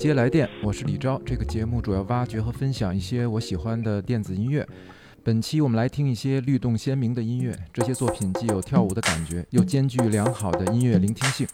接来电，我是李钊。这个节目主要挖掘和分享一些我喜欢的电子音乐。本期我们来听一些律动鲜明的音乐，这些作品既有跳舞的感觉，又兼具良好的音乐聆听性。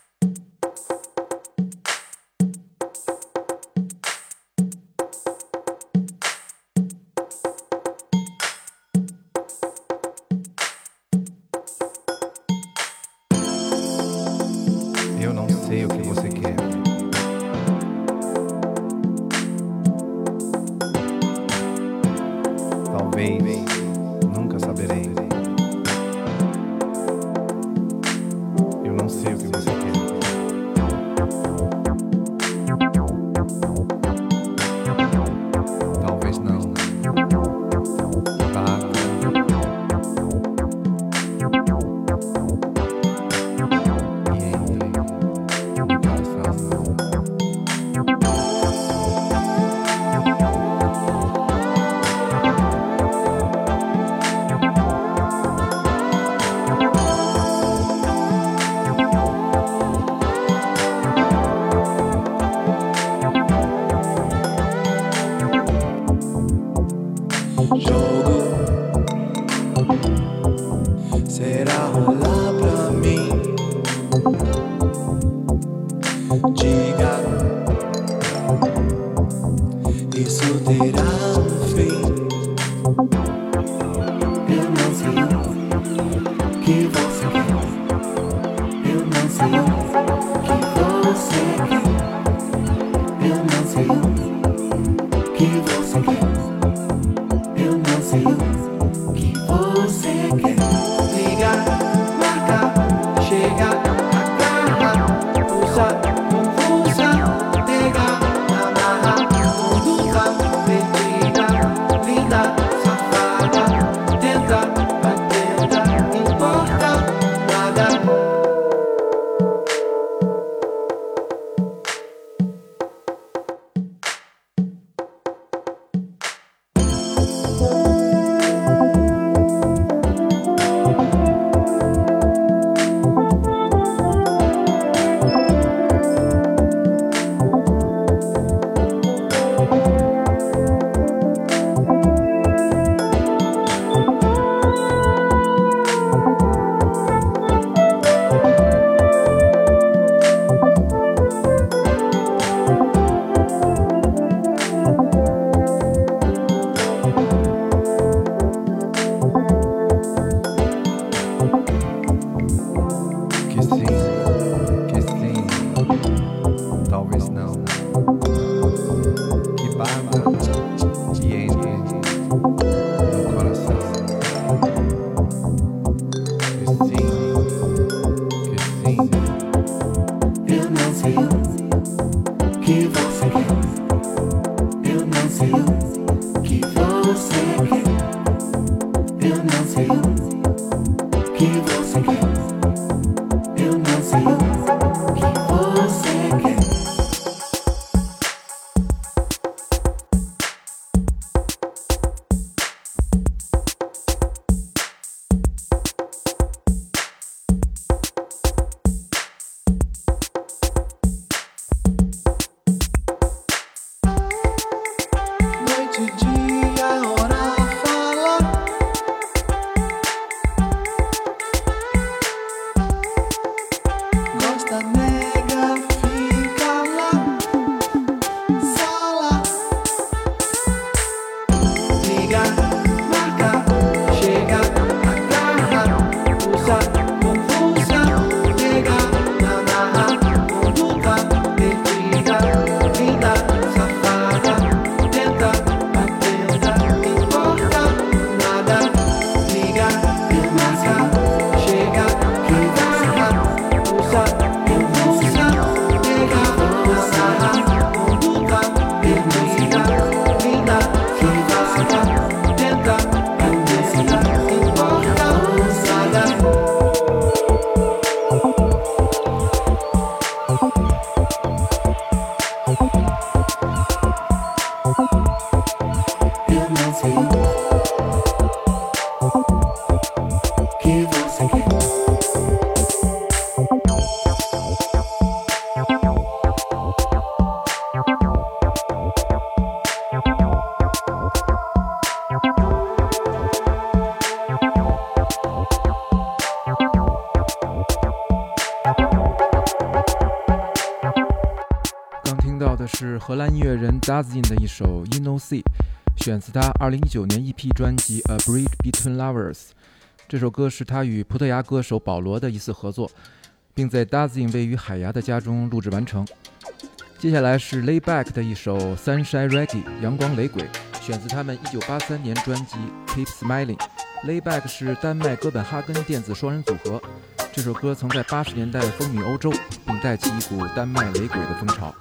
Keep 是荷兰音乐人 Dazin 的一首《You Know See》，选自他2019年 EP 专辑《A Bridge Between Lovers》。这首歌是他与葡萄牙歌手保罗的一次合作，并在 Dazin 位于海牙的家中录制完成。接下来是 Layback 的一首《Sunshine Reggae》阳光雷鬼，选自他们1983年专辑《Keep Smiling》。Layback 是丹麦哥本哈根电子双人组合。这首歌曾在八十年代风靡欧洲，并带起一股丹麦雷鬼的风潮。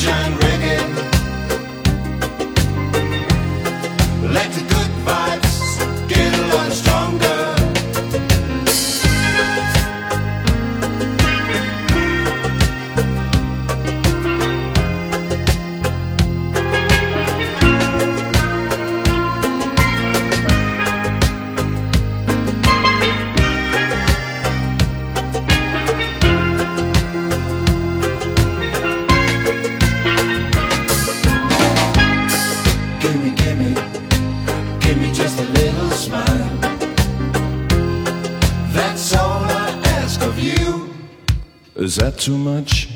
sunshine reggae. Too much?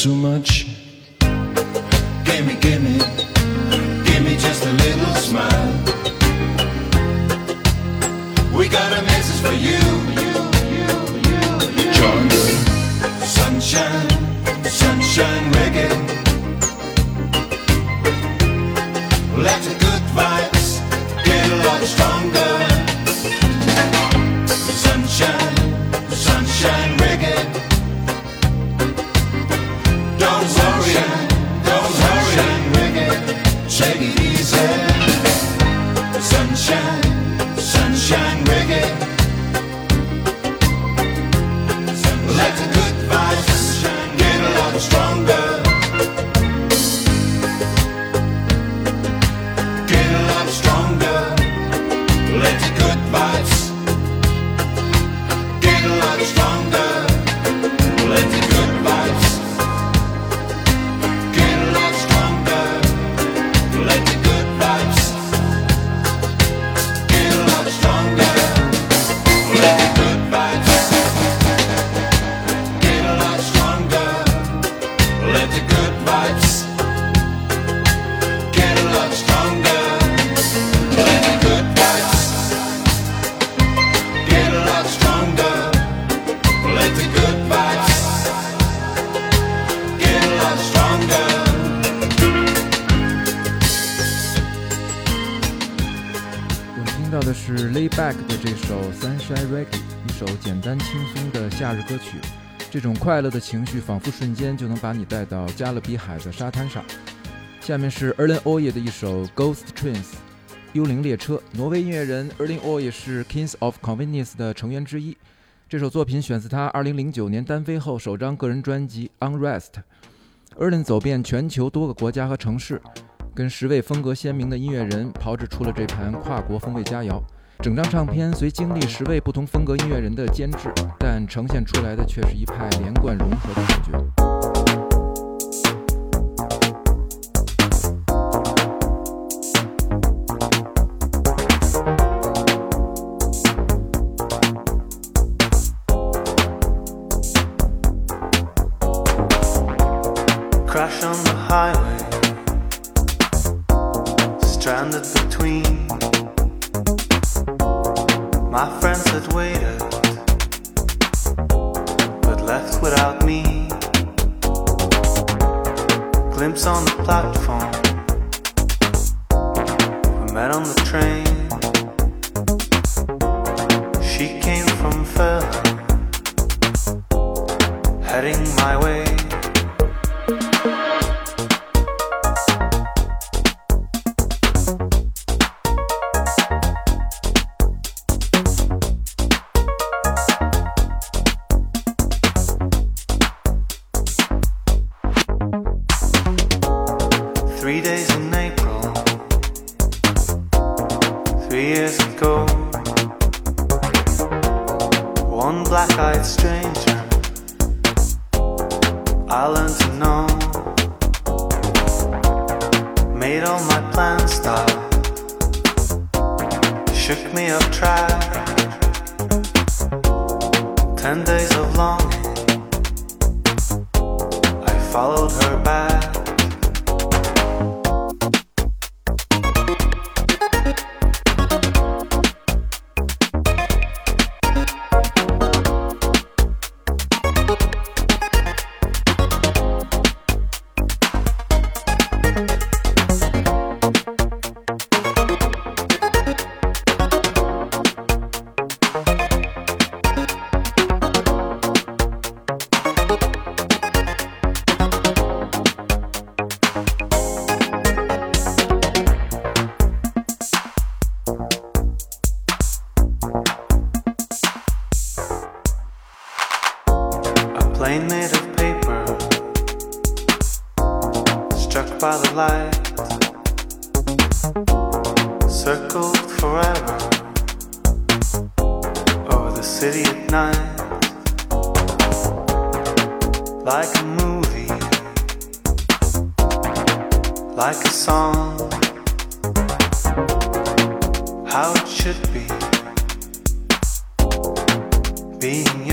Too much? 这种快乐的情绪，仿佛瞬间就能把你带到加勒比海的沙滩上。下面是 Erlen Oye 的一首 Ghost Trains，幽灵列车。挪威音乐人 Erlen Oye 是 Kings of Convenience 的成员之一。这首作品选自他2009年单飞后首张个人专辑 Unrest。Erlen 走遍全球多个国家和城市，跟十位风格鲜明的音乐人炮制出了这盘跨国风味佳肴。整张唱片虽经历十位不同风格音乐人的监制，但呈现出来的却是一派连贯融合的感觉。My friends had waited, but left without me. Glimpse on the platform, we met on the train. She came from Fairland, heading my way. Like a song, how it should be, being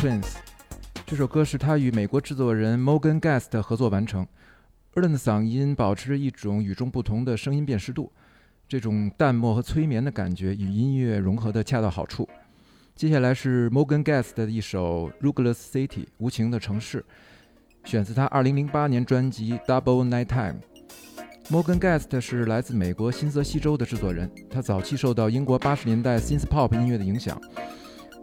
Twins，》。这首歌是他与美国制作人 Morgan Guest 合作完成。Erlen 的嗓音保持着一种与众不同的声音辨识度，这种淡漠和催眠的感觉与音乐融合的恰到好处。接下来是 Morgan Guest 的一首《Ruthless City》无情的城市，选自他2008年专辑《Double Night Time》。Morgan Guest 是来自美国新泽西州的制作人，他早期受到英国80年代 synth pop 音乐的影响。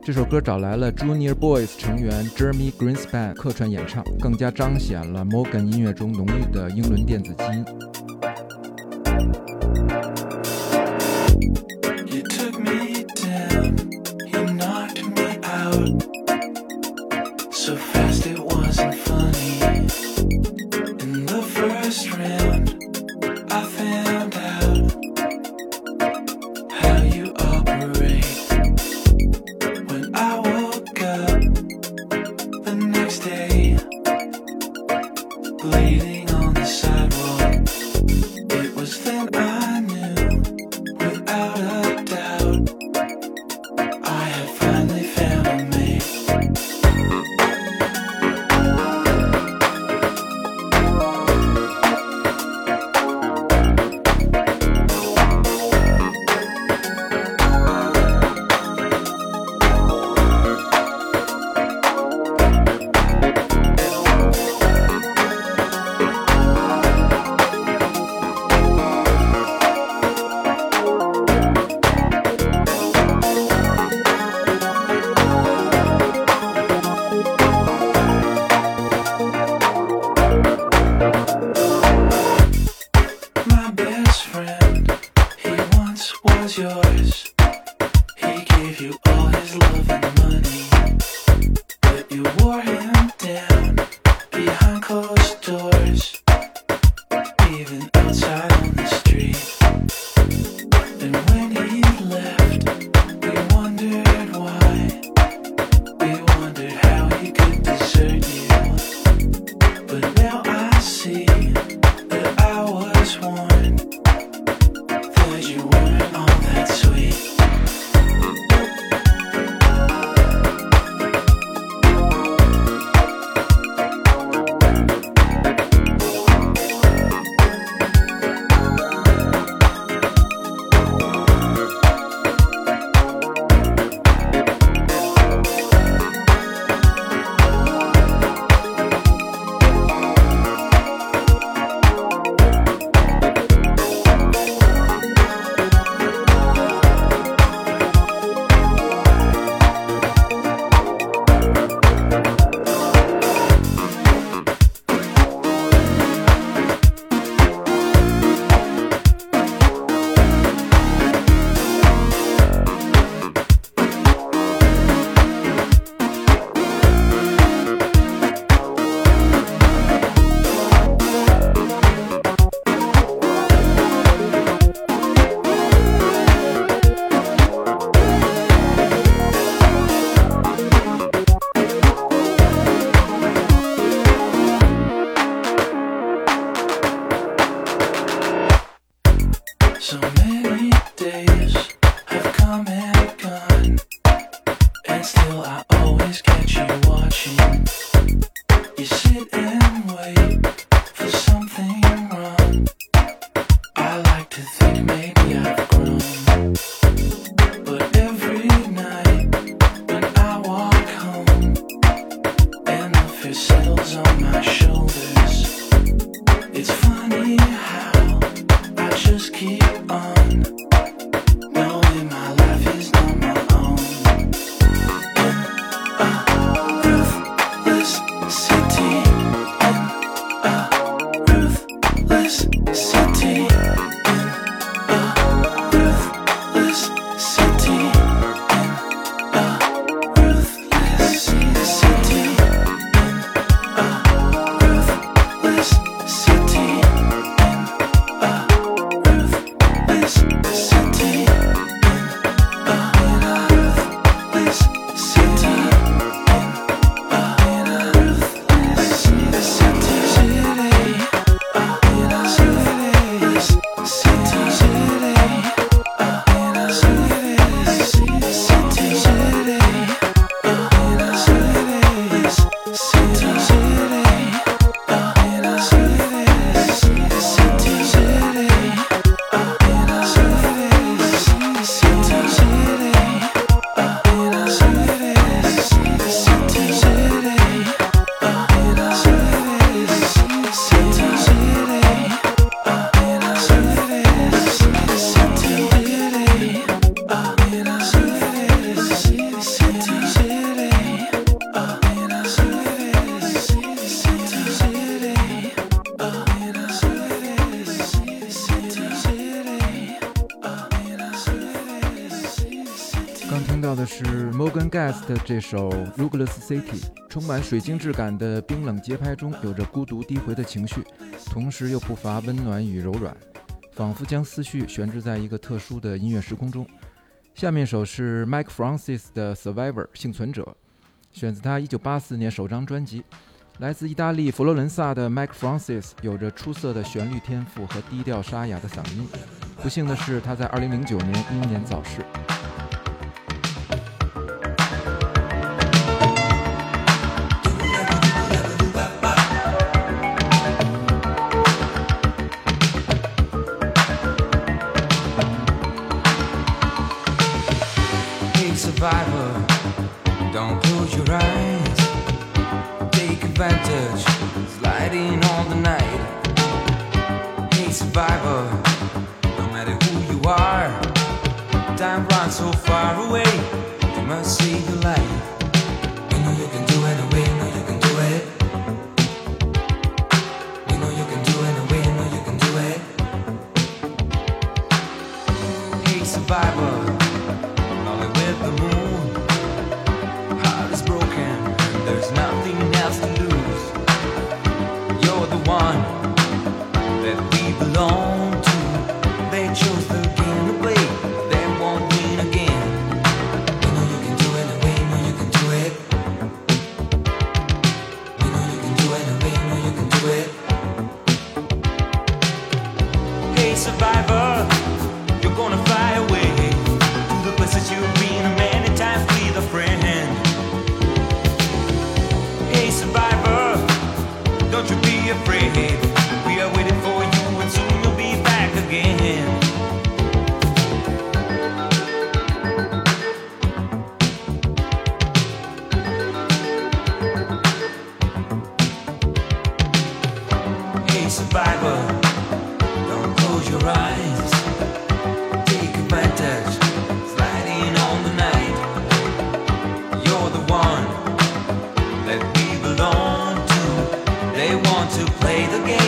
这首歌找来了 Junior Boys 成员 Jeremy Greenspan 客串演唱，更加彰显了 Morgan 音乐中浓郁的英伦电子基因。guys. City》，充满水晶质感的冰冷节拍中，有着孤独低回的情绪，同时又不乏温暖与柔软，仿佛将思绪悬置在一个特殊的音乐时空中。下面首是 Mike Francis 的《Survivor》幸存者，选自他1984年首张专辑。来自意大利佛罗伦萨的 Mike Francis 有着出色的旋律天赋和低调沙哑的嗓音。不幸的是，他在2009年英年早逝。survival. To play the game,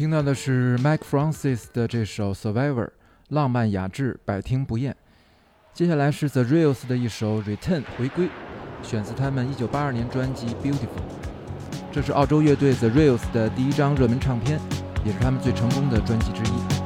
听到的是 Mike Francis 的这首《Survivor》，浪漫雅致，百听不厌。接下来是 The Reals 的一首《Return》回归，选自他们1982年专辑《Beautiful》。这是澳洲乐队 The Reals 的第一张热门唱片，也是他们最成功的专辑之一。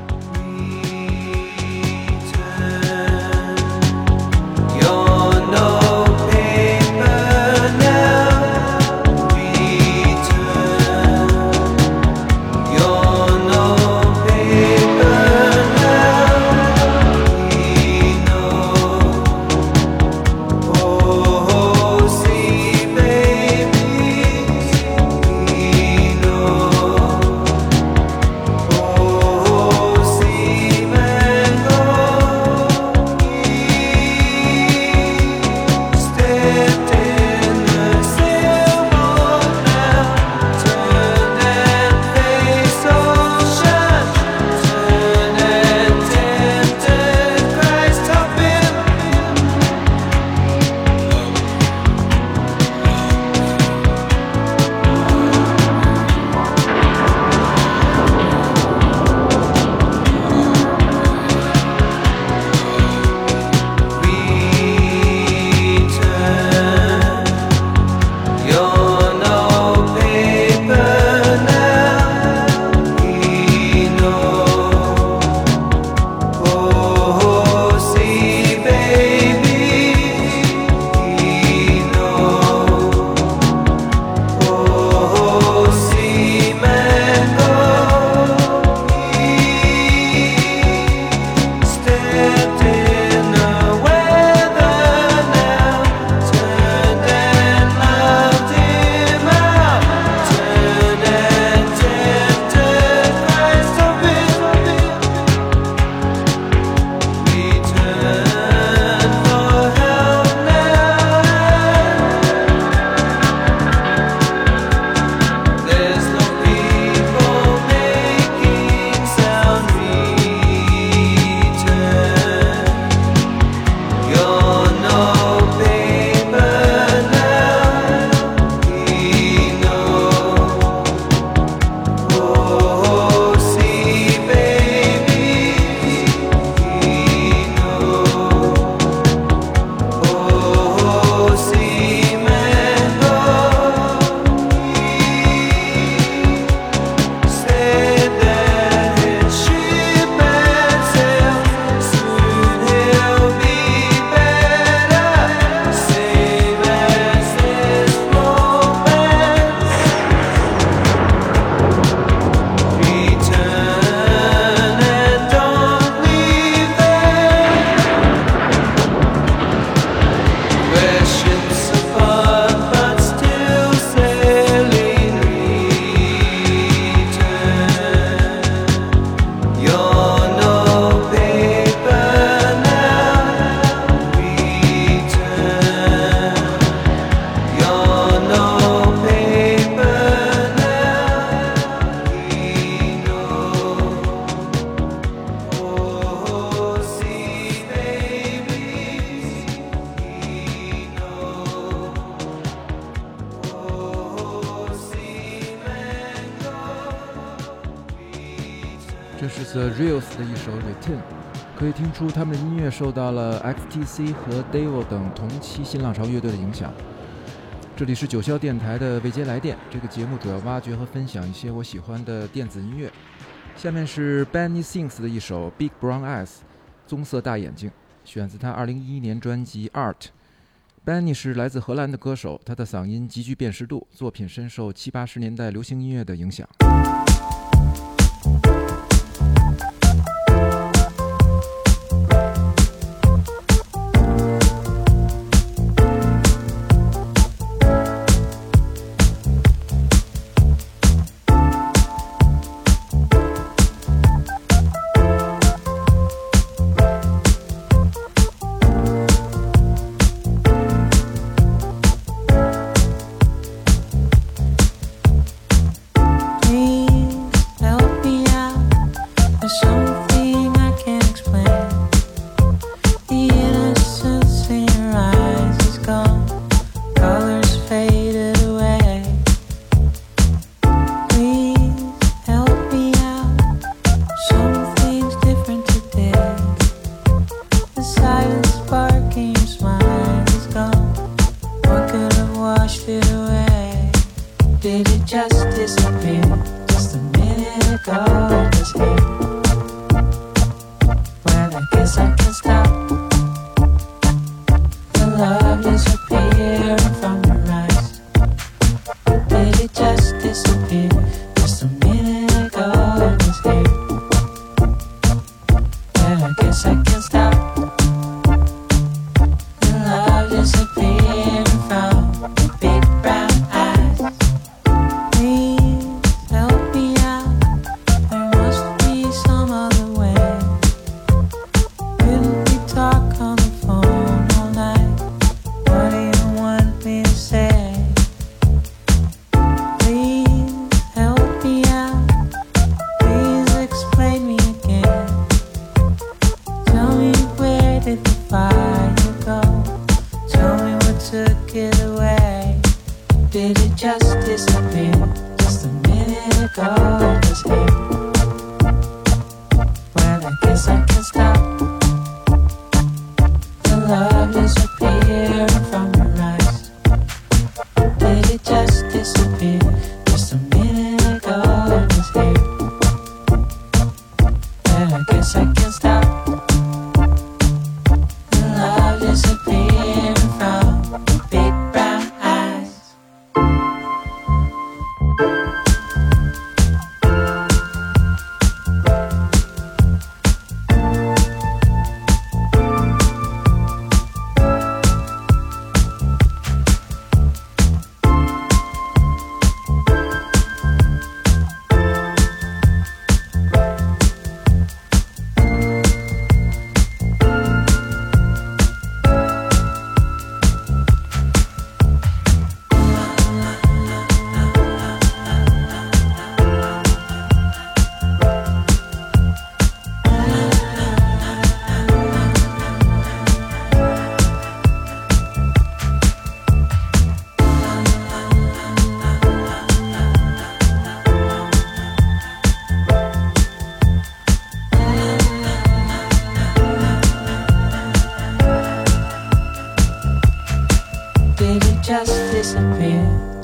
The Reels 的一首《Return》，可以听出他们的音乐受到了 XTC 和 Devil 等同期新浪潮乐队的影响。这里是九霄电台的未接来电，这个节目主要挖掘和分享一些我喜欢的电子音乐。下面是 Benny Sings 的一首《Big Brown Eyes》，棕色大眼睛，选自他2011年专辑《Art》。Benny 是来自荷兰的歌手，他的嗓音极具辨识度，作品深受七八十年代流行音乐的影响。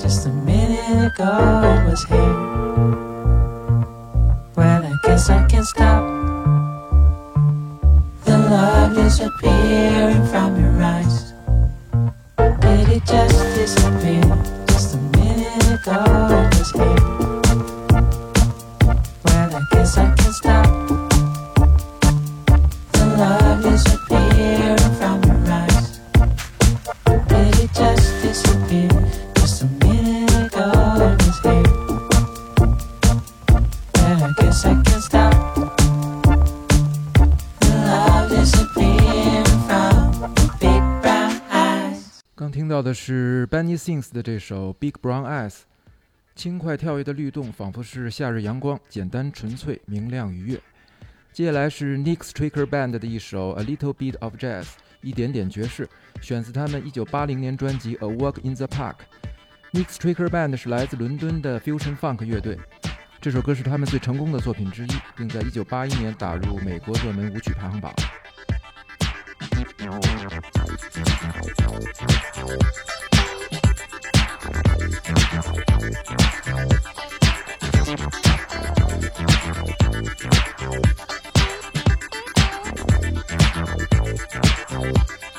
just a minute ago it was here. SINCE 的这首 Big Brown Eyes，轻快跳跃的律动，仿佛是夏日阳光，简单纯粹，明亮愉悦。接下来是 Nick Stricker Band 的一首 A Little Bit of Jazz，一点点爵士，选自他们1980年专辑 A Walk in the Park。Nick Stricker Band 是来自伦敦的 Fusion Funk 乐队。这首歌是他们最成功的作品之一，并在1981年打入美国热门舞曲排行榜。Thank you.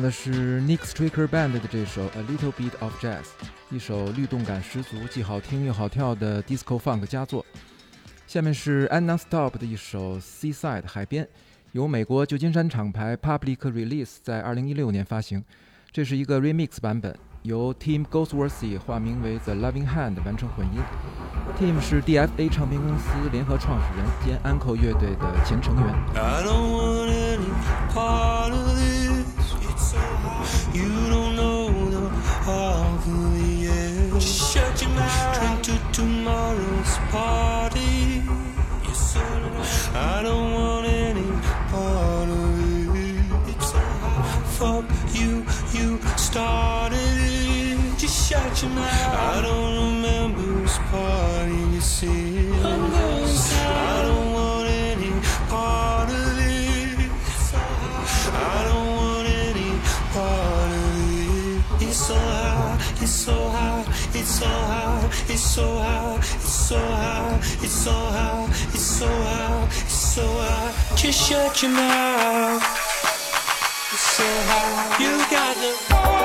的是 Nick Striker Band 的这首《A Little Bit of Jazz》，一首律动感十足、既好听又好跳的 Disco Funk 佳作。下面是 Anna Stop 的一首《Seaside 海边》，由美国旧金山厂牌 Public Release 在2016年发行。这是一个 Remix 版本，由 Team g o s w o r t h y 化名为 The Loving Hand 完成混音。Team 是 DFA 唱片公司联合创始人兼 Uncle 乐队的前成员。I don't want any part of. You don't know the half of the year. Just shut your mouth. Drink to tomorrow's party. I don't want any part of it. Fuck you, you started it. Just shut your mouth. I don't It's so hard, it's so hard, it's so hard, it's so hard, it's so hard, it's so hard. Just shut your mouth. It's so hard. You got the.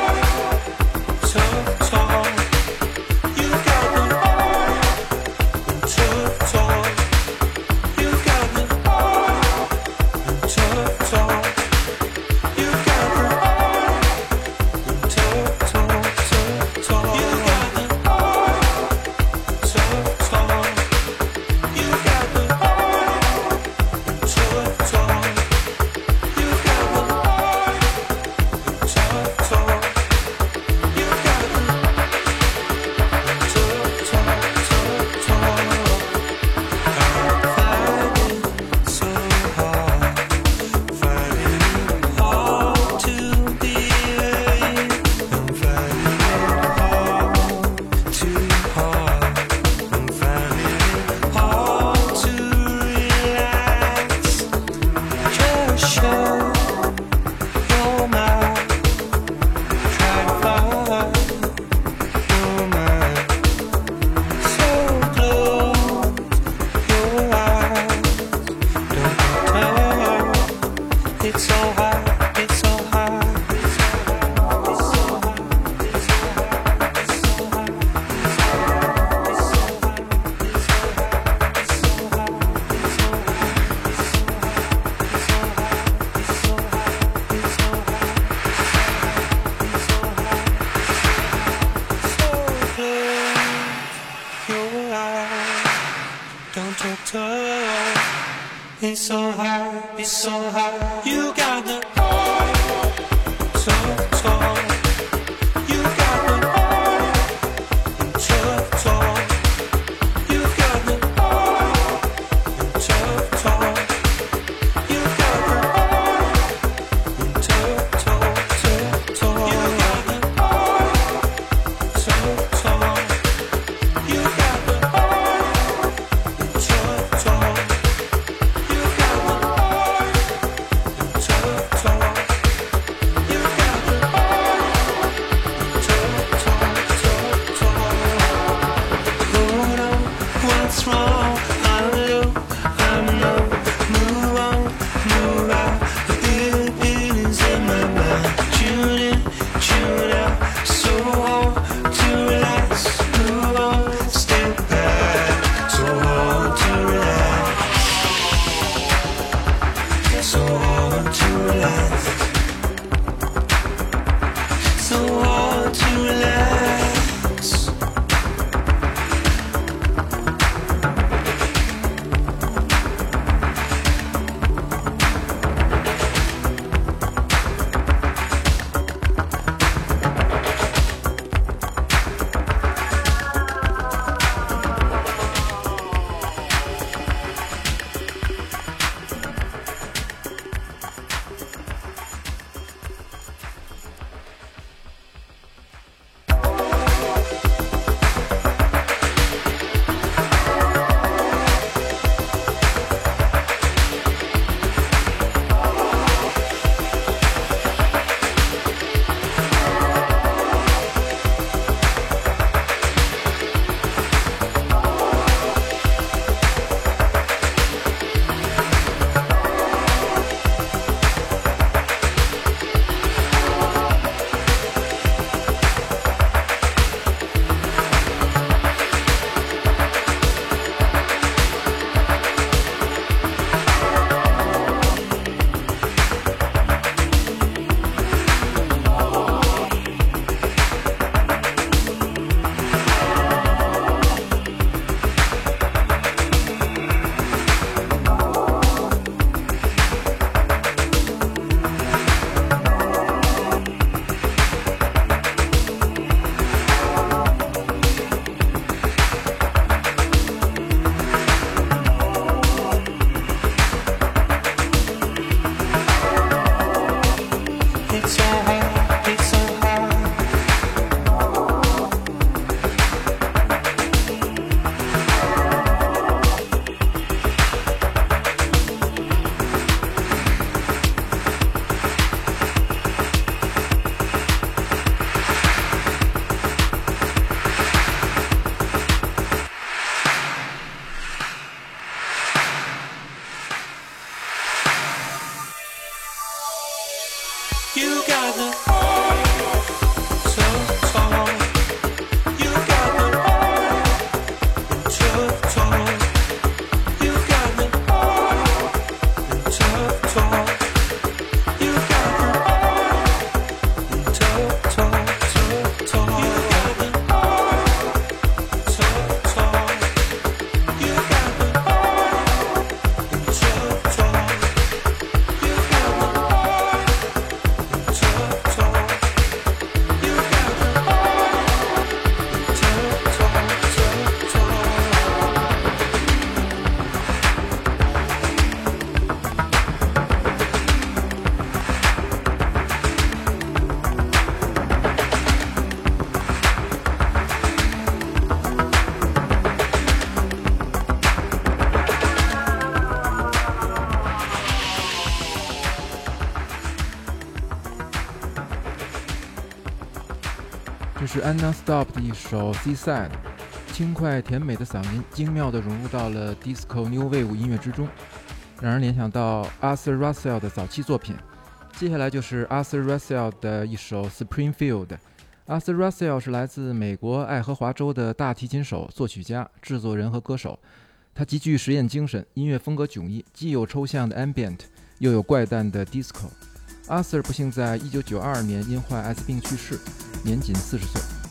是 Anna Stop 的一首 Seaside，轻快甜美的嗓音精妙地融入到了 disco new wave 音乐之中，让人联想到 Arthur Russell 的早期作品。接下来就是 Arthur Russell 的一首 Springfield。Arthur Russell 是来自美国爱荷华州的大提琴手、作曲家、制作人和歌手。他极具实验精神，音乐风格迥异，既有抽象的 ambient，又有怪诞的 disco。Arthur 不幸在1992年因患艾滋病去世，年仅四十岁。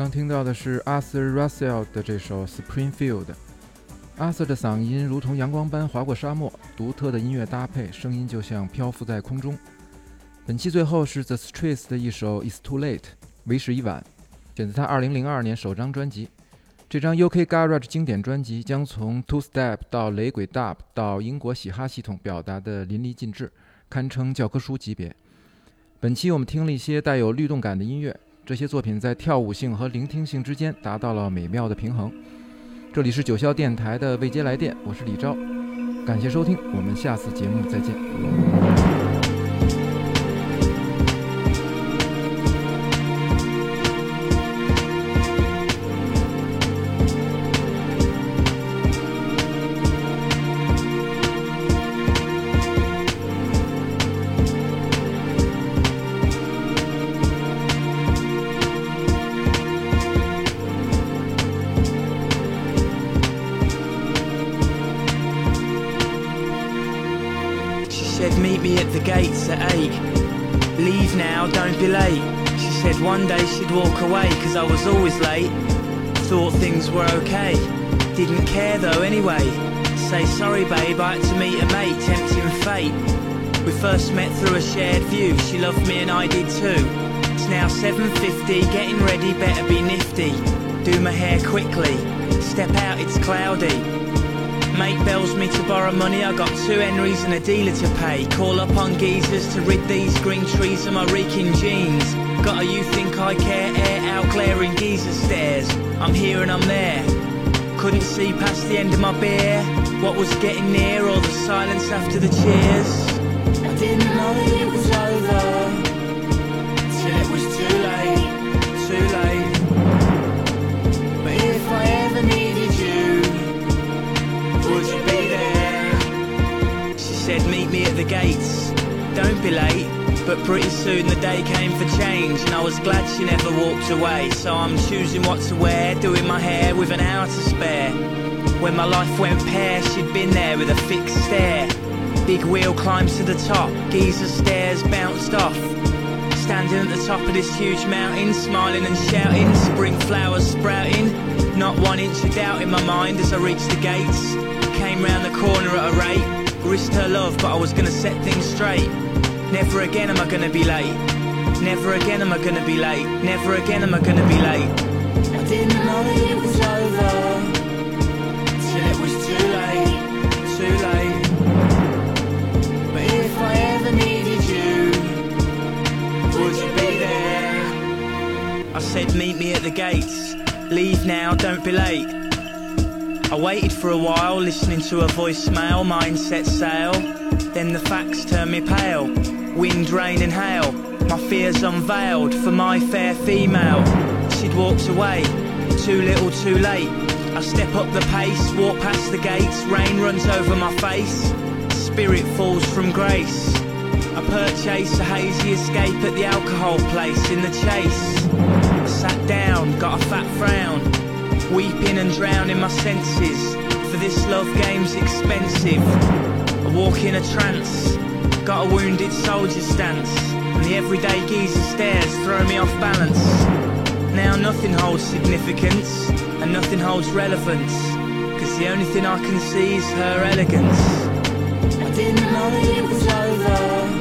刚听到的是 Arthur Russell 的这首《Springfield》。Arthur 的嗓音如同阳光般划过沙漠，独特的音乐搭配，声音就像漂浮在空中。本期最后是 The Streets 的一首《It's Too Late》，为时已晚，选自他2002年首张专辑。这张 UK Garage 经典专辑将从 Two Step 到雷鬼 Dub 到英国嘻哈系统表达的淋漓尽致，堪称教科书级别。本期我们听了一些带有律动感的音乐，这些作品在跳舞性和聆听性之间达到了美妙的平衡。这里是九霄电台的未接来电，我是李昭，感谢收听，我们下次节目再见。Said one day she'd walk away, cause I was always late. Thought things were okay. Didn't care though anyway. Say sorry, babe, I had to meet a mate, tempting fate. We first met through a shared view. She loved me and I did too. It's now 7.50, getting ready, better be nifty. Do my hair quickly. Step out, it's cloudy. Mate bells me to borrow money, I got two Henrys and a dealer to pay. Call up on geezers to rid these green trees of my reeking jeans. A you think I care air out glaring geezer stairs. I'm here and I'm there. Couldn't see past the end of my beer. What was getting near, or the silence after the cheers. I didn't know it was over. Till it was too late, too late. But if I ever needed you, would you be there? She said, Meet me at the gates. Don't be late. But pretty soon the day came for change, and I was glad she never walked away. So I'm choosing what to wear, doing my hair with an hour to spare. When my life went pear, she'd been there with a fixed stare. Big wheel climbed to the top, geezer stairs bounced off. Standing at the top of this huge mountain, smiling and shouting, spring flowers sprouting. Not one inch of doubt in my mind as I reached the gates. Came round the corner at a rate, risked her love, but I was gonna set things straight. Never again am I gonna be late. Never again am I gonna be late. Never again am I gonna be late. I didn't know it was over till it was too late, too late. But if I ever needed you, would you be there? I said, meet me at the gates. Leave now, don't be late. I waited for a while, listening to a voicemail, mind set sail. Then the facts turned me pale. Wind, rain, and hail. My fears unveiled for my fair female. She'd walked away, too little, too late. I step up the pace, walk past the gates, rain runs over my face. Spirit falls from grace. I purchase a hazy escape at the alcohol place in the chase. I sat down, got a fat frown, weeping and drowning my senses. For this love game's expensive. I walk in a trance, got a wounded soldier stance, and the everyday geezer stares throw me off balance. Now nothing holds significance, and nothing holds relevance, cause the only thing I can see is her elegance. I didn't know it was over